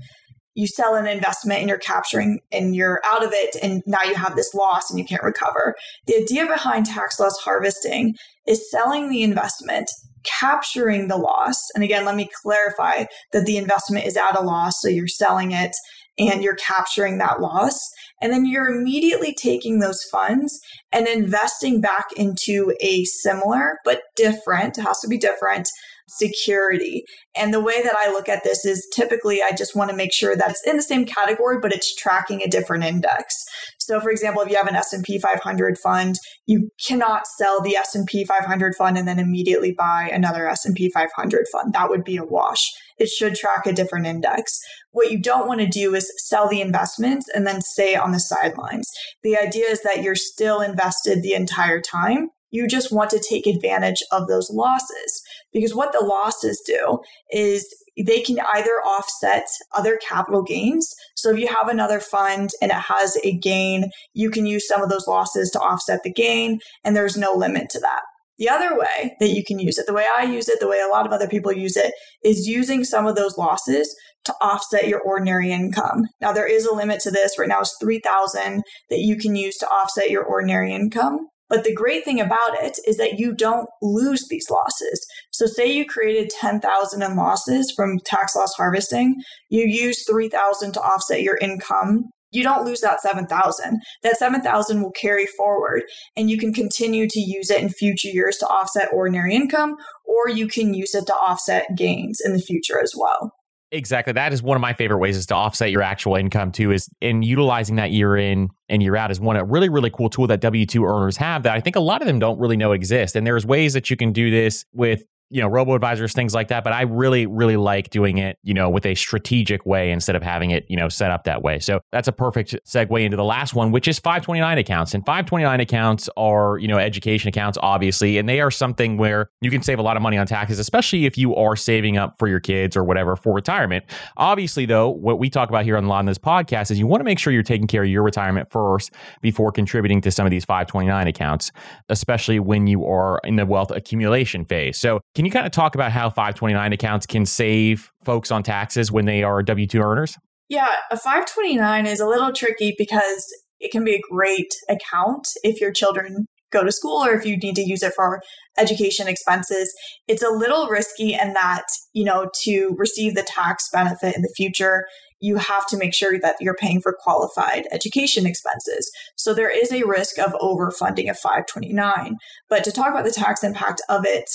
B: you sell an investment and you're capturing and you're out of it and now you have this loss and you can't recover. The idea behind tax loss harvesting is selling the investment capturing the loss. And again, let me clarify that the investment is at a loss. So you're selling it and you're capturing that loss. And then you're immediately taking those funds and investing back into a similar but different, it has to be different security. And the way that I look at this is typically I just want to make sure that it's in the same category, but it's tracking a different index. So for example, if you have an S&P 500 fund, you cannot sell the S&P 500 fund and then immediately buy another S&P 500 fund. That would be a wash. It should track a different index. What you don't want to do is sell the investments and then stay on the sidelines. The idea is that you're still invested the entire time you just want to take advantage of those losses because what the losses do is they can either offset other capital gains. So if you have another fund and it has a gain, you can use some of those losses to offset the gain, and there's no limit to that. The other way that you can use it, the way I use it, the way a lot of other people use it, is using some of those losses to offset your ordinary income. Now there is a limit to this. Right now it's 3000 that you can use to offset your ordinary income. But the great thing about it is that you don't lose these losses. So say you created 10,000 in losses from tax loss harvesting, you use 3,000 to offset your income. You don't lose that 7,000. That 7,000 will carry forward and you can continue to use it in future years to offset ordinary income or you can use it to offset gains in the future as well.
A: Exactly. That is one of my favorite ways is to offset your actual income too, is in utilizing that year in and year out is one a really, really cool tool that W2 earners have that I think a lot of them don't really know exist. And there's ways that you can do this with you know, robo advisors, things like that. But I really, really like doing it, you know, with a strategic way instead of having it, you know, set up that way. So that's a perfect segue into the last one, which is 529 accounts. And 529 accounts are, you know, education accounts, obviously, and they are something where you can save a lot of money on taxes, especially if you are saving up for your kids or whatever for retirement. Obviously, though, what we talk about here on, on this podcast is you want to make sure you're taking care of your retirement first before contributing to some of these 529 accounts, especially when you are in the wealth accumulation phase. So, can you kind of talk about how 529 accounts can save folks on taxes when they are W 2 earners?
B: Yeah, a 529 is a little tricky because it can be a great account if your children go to school or if you need to use it for education expenses. It's a little risky in that, you know, to receive the tax benefit in the future, you have to make sure that you're paying for qualified education expenses. So there is a risk of overfunding a 529. But to talk about the tax impact of it,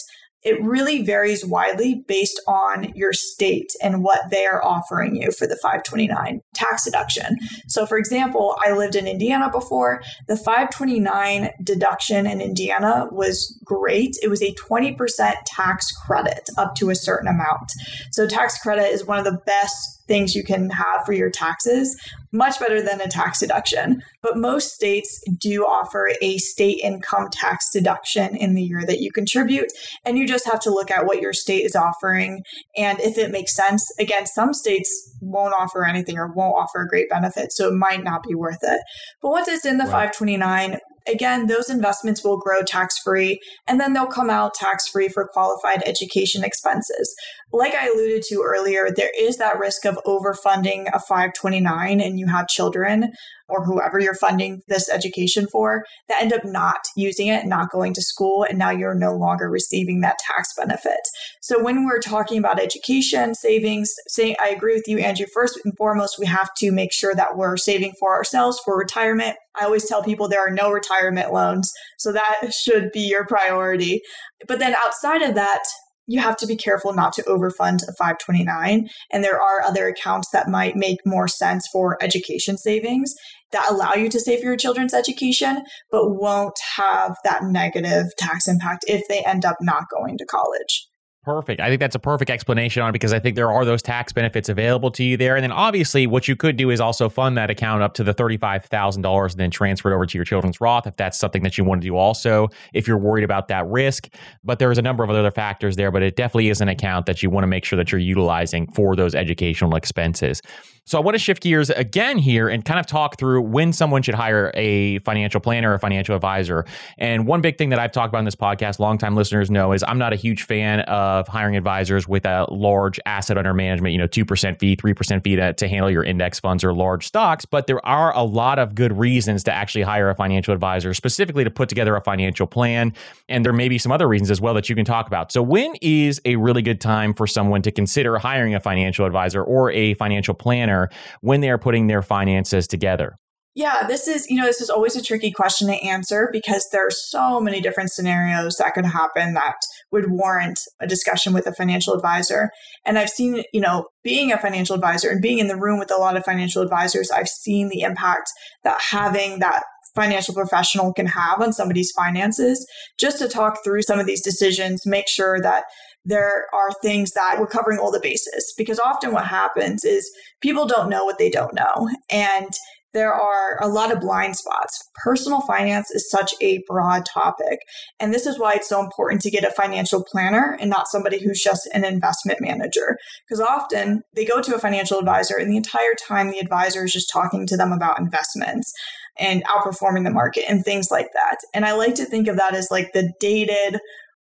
B: it really varies widely based on your state and what they are offering you for the 529 tax deduction. So, for example, I lived in Indiana before. The 529 deduction in Indiana was great. It was a 20% tax credit up to a certain amount. So, tax credit is one of the best things you can have for your taxes, much better than a tax deduction. But most states do offer a state income tax deduction in the year that you contribute. And you just have to look at what your state is offering and if it makes sense. Again, some states won't offer anything or won't offer a great benefit, so it might not be worth it. But once it's in the 529, again, those investments will grow tax free and then they'll come out tax free for qualified education expenses. Like I alluded to earlier, there is that risk of overfunding a 529 and you have children or whoever you're funding this education for that end up not using it, not going to school, and now you're no longer receiving that tax benefit. So when we're talking about education savings, say I agree with you, Andrew. First and foremost, we have to make sure that we're saving for ourselves for retirement. I always tell people there are no retirement loans, so that should be your priority. But then outside of that, you have to be careful not to overfund a 529. And there are other accounts that might make more sense for education savings that allow you to save for your children's education, but won't have that negative tax impact if they end up not going to college.
A: Perfect. I think that's a perfect explanation on it because I think there are those tax benefits available to you there. And then obviously, what you could do is also fund that account up to the $35,000 and then transfer it over to your children's Roth if that's something that you want to do also, if you're worried about that risk. But there's a number of other factors there, but it definitely is an account that you want to make sure that you're utilizing for those educational expenses. So I want to shift gears again here and kind of talk through when someone should hire a financial planner or financial advisor. And one big thing that I've talked about in this podcast, longtime listeners know, is I'm not a huge fan of hiring advisors with a large asset under management, you know, 2% fee, 3% fee to, to handle your index funds or large stocks. But there are a lot of good reasons to actually hire a financial advisor, specifically to put together a financial plan. And there may be some other reasons as well that you can talk about. So when is a really good time for someone to consider hiring a financial advisor or a financial planner? when they are putting their finances together?
B: Yeah, this is, you know, this is always a tricky question to answer because there are so many different scenarios that could happen that would warrant a discussion with a financial advisor. And I've seen, you know, being a financial advisor and being in the room with a lot of financial advisors, I've seen the impact that having that financial professional can have on somebody's finances just to talk through some of these decisions, make sure that there are things that we're covering all the bases because often what happens is people don't know what they don't know. And there are a lot of blind spots. Personal finance is such a broad topic. And this is why it's so important to get a financial planner and not somebody who's just an investment manager. Because often they go to a financial advisor, and the entire time the advisor is just talking to them about investments and outperforming the market and things like that. And I like to think of that as like the dated,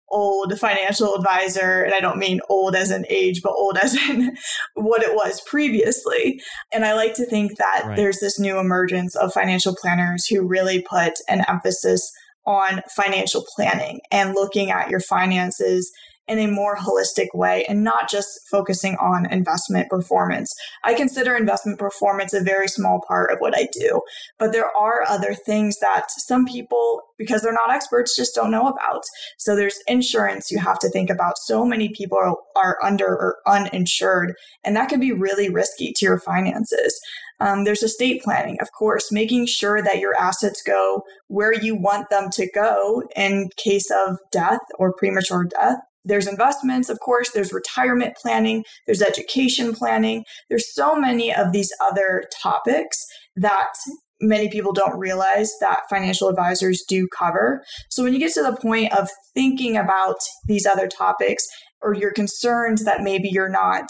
B: old financial advisor and i don't mean old as in age but old as in what it was previously and i like to think that right. there's this new emergence of financial planners who really put an emphasis on financial planning and looking at your finances in a more holistic way and not just focusing on investment performance. I consider investment performance a very small part of what I do, but there are other things that some people, because they're not experts, just don't know about. So there's insurance you have to think about. So many people are, under or uninsured, and that can be really risky to your finances. Um, there's estate planning, of course, making sure that your assets go where you want them to go in case of death or premature death there's investments, of course, there's retirement planning, there's education planning. There's so many of these other topics that many people don't realize that financial advisors do cover. So when you get to the point of thinking about these other topics or you're concerned that maybe you're not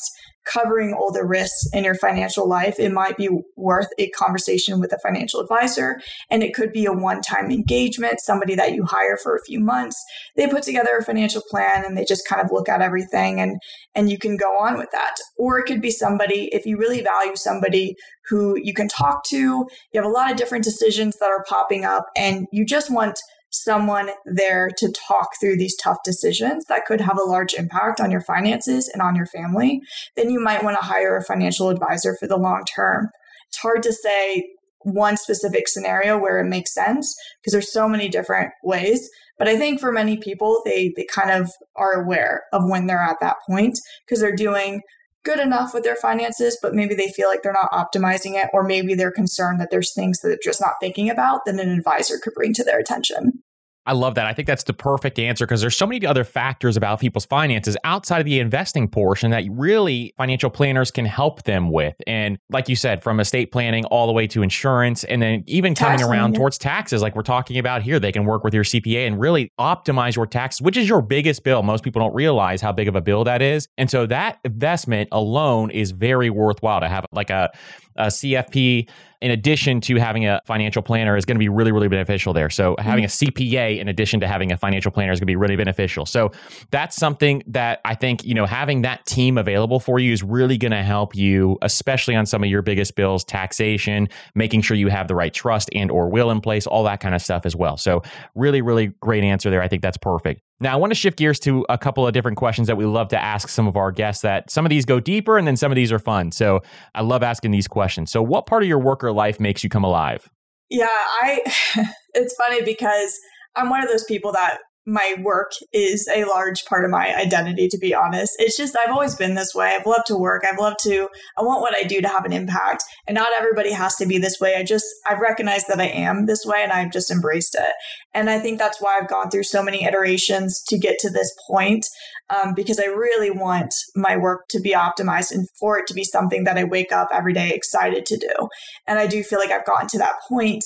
B: covering all the risks in your financial life, it might be worth a conversation with a financial advisor. And it could be a one time engagement, somebody that you hire for a few months. They put together a financial plan and they just kind of look at everything and, and you can go on with that. Or it could be somebody, if you really value somebody who you can talk to, you have a lot of different decisions that are popping up and you just want someone there to talk through these tough decisions that could have a large impact on your finances and on your family, then you might want to hire a financial advisor for the long term. It's hard to say one specific scenario where it makes sense because there's so many different ways. But I think for many people, they they kind of are aware of when they're at that point because they're doing good enough with their finances, but maybe they feel like they're not optimizing it, or maybe they're concerned that there's things that they're just not thinking about that an advisor could bring to their attention.
A: I love that. I think that's the perfect answer because there's so many other factors about people's finances outside of the investing portion that really financial planners can help them with. And like you said, from estate planning all the way to insurance and then even coming around towards taxes, like we're talking about here, they can work with your CPA and really optimize your taxes, which is your biggest bill. Most people don't realize how big of a bill that is. And so that investment alone is very worthwhile to have like a, Uh, a CFP in addition to having a financial planner is going to be really, really beneficial there. So mm-hmm. having a CPA in addition to having a financial planner is going to be really beneficial. So that's something that I think, you know, having that team available for you is really going to help you, especially on some of your biggest bills, taxation, making sure you have the right trust and or will in place, all that kind of stuff as well. So really, really great answer there. I think that's perfect. Now, I want to shift gears to a couple of different questions that we love to ask some of our guests that some of these go deeper and then some of these are fun. So I love asking these questions. So, what part of your worker life makes you come alive?
B: Yeah, I, it's funny because I'm one of those people that my work is a large part of my identity to be honest. It's just i've always been this way. I've loved to work. I've loved to i want what i do to have an impact. And not everybody has to be this way. I just i've recognized that i am this way and i've just embraced it. And i think that's why i've gone through so many iterations to get to this point um, because i really want my work to be optimized and for it to be something that i wake up every day excited to do. And i do feel like i've gotten to that point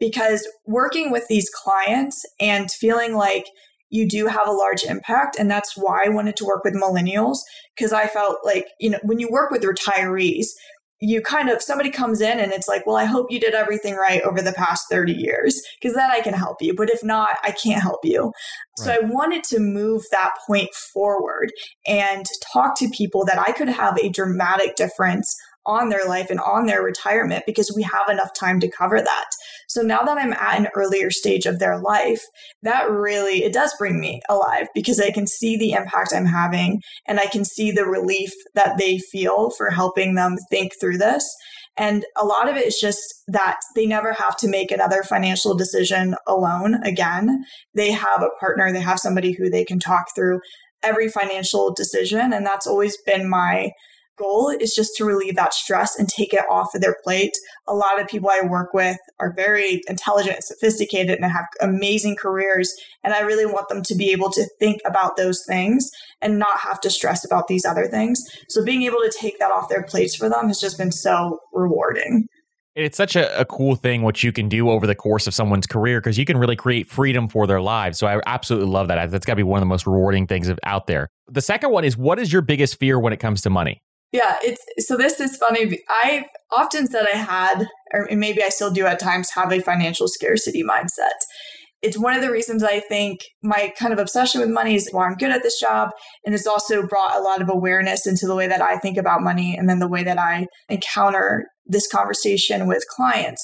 B: because working with these clients and feeling like you do have a large impact and that's why I wanted to work with millennials because I felt like you know when you work with retirees you kind of somebody comes in and it's like well I hope you did everything right over the past 30 years because then I can help you but if not I can't help you right. so I wanted to move that point forward and talk to people that I could have a dramatic difference on their life and on their retirement because we have enough time to cover that. So now that I'm at an earlier stage of their life, that really it does bring me alive because I can see the impact I'm having and I can see the relief that they feel for helping them think through this. And a lot of it is just that they never have to make another financial decision alone again. They have a partner, they have somebody who they can talk through every financial decision. And that's always been my goal is just to relieve that stress and take it off of their plate. A lot of people I work with are very intelligent and sophisticated and have amazing careers. And I really want them to be able to think about those things and not have to stress about these other things. So being able to take that off their plates for them has just been so rewarding.
A: It's such a, a, cool thing what you can do over the course of someone's career because you can really create freedom for their lives. So I absolutely love that. That's got to be one of the most rewarding things out there. The second one is what is your biggest fear when it comes to money?
B: Yeah, it's so this is funny. I've often said I had, or maybe I still do at times, have a financial scarcity mindset. It's one of the reasons I think my kind of obsession with money is why I'm good at this job. And it's also brought a lot of awareness into the way that I think about money and then the way that I encounter this conversation with clients.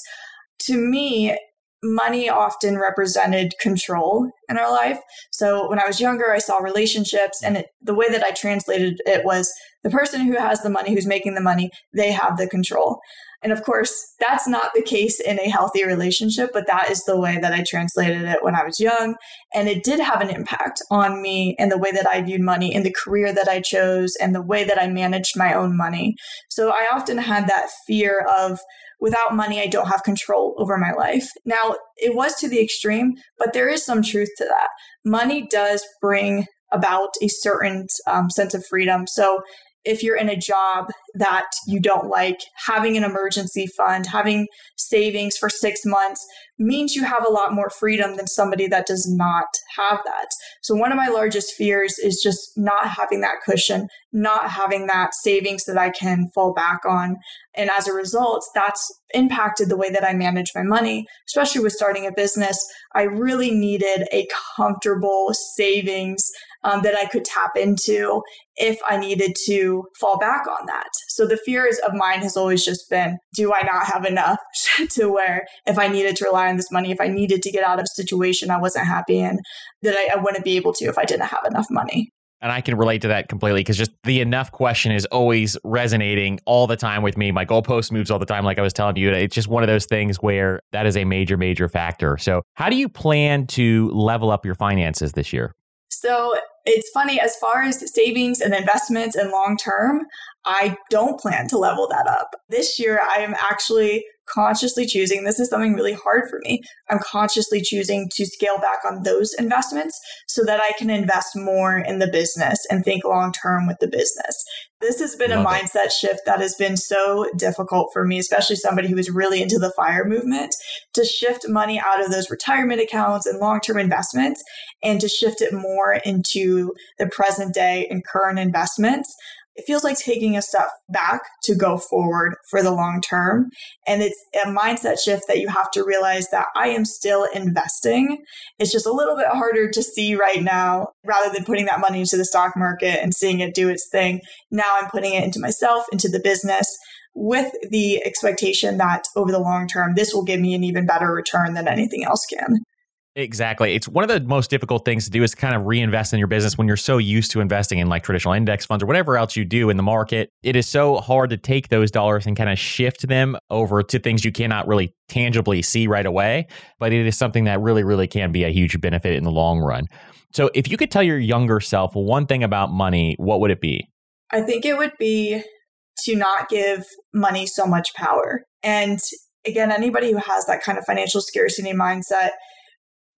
B: To me, money often represented control in our life. So when I was younger, I saw relationships, and it, the way that I translated it was the person who has the money, who's making the money, they have the control. And of course, that's not the case in a healthy relationship, but that is the way that I translated it when I was young. And it did have an impact on me and the way that I viewed money and the career that I chose and the way that I managed my own money. So I often had that fear of, without money, I don't have control over my life. Now, it was to the extreme, but there is some truth to that. Money does bring about a certain um, sense of freedom. So if you're in a job that you don't like, having an emergency fund, having savings for six months means you have a lot more freedom than somebody that does not have that. So, one of my largest fears is just not having that cushion, not having that savings that I can fall back on. And as a result, that's impacted the way that I manage my money, especially with starting a business. I really needed a comfortable savings um, that I could tap into if I needed to fall back on that. So the fears of mine has always just been do I not have enough to where if I needed to rely on this money, if I needed to get out of a situation I wasn't happy in, that I, I wouldn't be able to if I didn't have enough money.
A: And I can relate to that completely because just the enough question is always resonating all the time with me. My goalpost moves all the time, like I was telling you. It's just one of those things where that is a major, major factor. So, how do you plan to level up your finances this year?
B: So, it's funny as far as savings and investments and long term, I don't plan to level that up. This year, I am actually consciously choosing this is something really hard for me. I'm consciously choosing to scale back on those investments so that I can invest more in the business and think long term with the business. This has been Love a mindset it. shift that has been so difficult for me, especially somebody who was really into the fire movement, to shift money out of those retirement accounts and long term investments and to shift it more into the present day and current investments it feels like taking a step back to go forward for the long term. And it's a mindset shift that you have to realize that I am still investing. It's just a little bit harder to see right now rather than putting that money into the stock market and seeing it do its thing. Now I'm putting it into myself, into the business with the expectation that over the long term, this will give me an even better return than anything else can.
A: Exactly. It's one of the most difficult things to do is kind of reinvest in your business when you're so used to investing in like traditional index funds or whatever else you do in the market. It is so hard to take those dollars and kind of shift them over to things you cannot really tangibly see right away. But it is something that really, really can be a huge benefit in the long run. So if you could tell your younger self one thing about money, what would it be?
B: I think it would be to not give money so much power. And again, anybody who has that kind of financial scarcity mindset,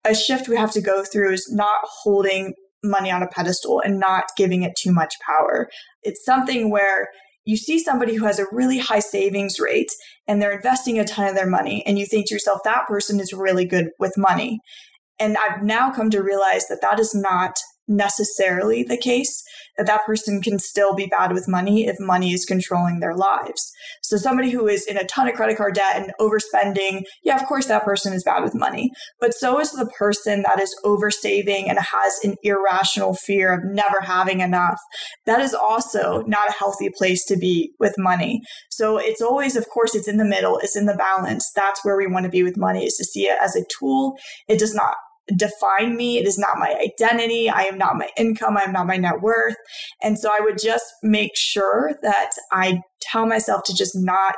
B: a shift we have to go through is not holding money on a pedestal and not giving it too much power. It's something where you see somebody who has a really high savings rate and they're investing a ton of their money, and you think to yourself, that person is really good with money. And I've now come to realize that that is not necessarily the case that that person can still be bad with money if money is controlling their lives. So somebody who is in a ton of credit card debt and overspending, yeah, of course that person is bad with money. But so is the person that is oversaving and has an irrational fear of never having enough. That is also not a healthy place to be with money. So it's always, of course, it's in the middle, it's in the balance. That's where we want to be with money is to see it as a tool. It does not define me. It is not my identity. I am not my income. I'm not my net worth. And so I would just make sure that I tell myself to just not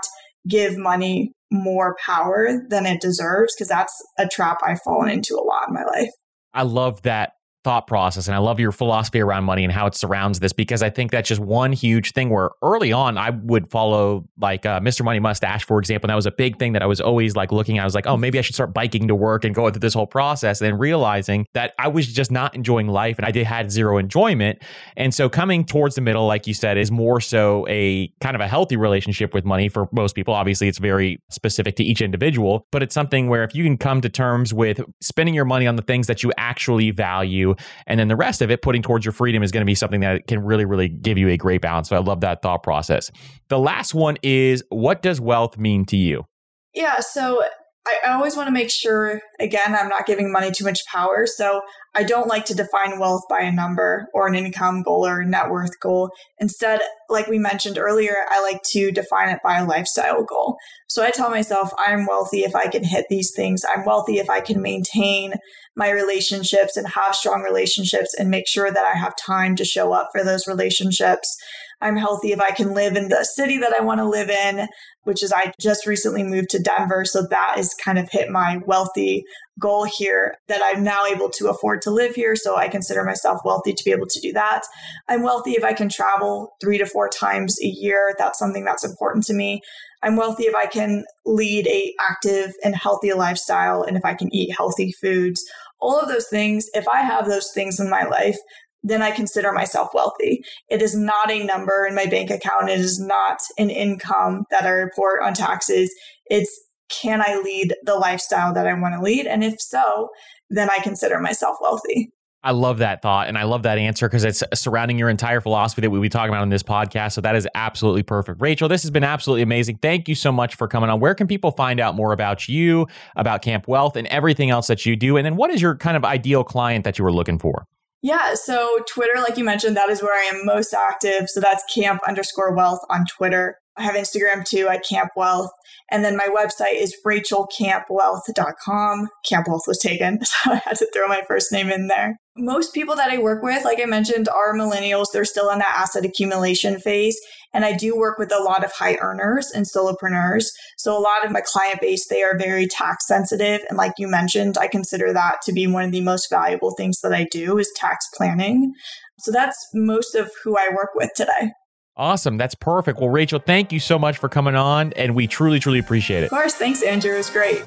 B: give money more power than it deserves because that's a trap I've fallen into a lot in my life.
A: I love that thought process and I love your philosophy around money and how it surrounds this because I think that's just one huge thing where early on I would follow like uh, Mr. Money Mustache for example and that was a big thing that I was always like looking at I was like oh maybe I should start biking to work and go through this whole process and realizing that I was just not enjoying life and I did had zero enjoyment and so coming towards the middle like you said is more so a kind of a healthy relationship with money for most people obviously it's very specific to each individual but it's something where if you can come to terms with spending your money on the things that you actually value and then the rest of it, putting towards your freedom, is going to be something that can really, really give you a great balance. So I love that thought process. The last one is what does wealth mean to you?
B: Yeah. So I always want to make sure, again, I'm not giving money too much power. So I don't like to define wealth by a number or an income goal or net worth goal. Instead, like we mentioned earlier, I like to define it by a lifestyle goal. So I tell myself I'm wealthy if I can hit these things. I'm wealthy if I can maintain my relationships and have strong relationships and make sure that I have time to show up for those relationships. I'm healthy if I can live in the city that I want to live in, which is I just recently moved to Denver. So that is kind of hit my wealthy goal here that I'm now able to afford to live here. So I consider myself wealthy to be able to do that. I'm wealthy if I can travel three to four times a year. That's something that's important to me. I'm wealthy if I can lead a active and healthy lifestyle and if I can eat healthy foods. All of those things, if I have those things in my life, then I consider myself wealthy. It is not a number in my bank account. It is not an income that I report on taxes. It's can I lead the lifestyle that I want to lead? And if so, then I consider myself wealthy.
A: I love that thought and I love that answer because it's surrounding your entire philosophy that we'll be talking about in this podcast. So that is absolutely perfect. Rachel, this has been absolutely amazing. Thank you so much for coming on. Where can people find out more about you, about Camp Wealth, and everything else that you do? And then what is your kind of ideal client that you were looking for?
B: Yeah, so Twitter, like you mentioned, that is where I am most active. So that's camp underscore wealth on Twitter. I have Instagram too at Camp Wealth. And then my website is rachelcampwealth.com. Camp Wealth was taken, so I had to throw my first name in there. Most people that I work with, like I mentioned, are millennials. They're still in that asset accumulation phase. And I do work with a lot of high earners and solopreneurs. So a lot of my client base, they are very tax sensitive. And like you mentioned, I consider that to be one of the most valuable things that I do is tax planning. So that's most of who I work with today.
A: Awesome. That's perfect. Well, Rachel, thank you so much for coming on, and we truly, truly appreciate it.
B: Of course. Thanks, Andrew. It was great.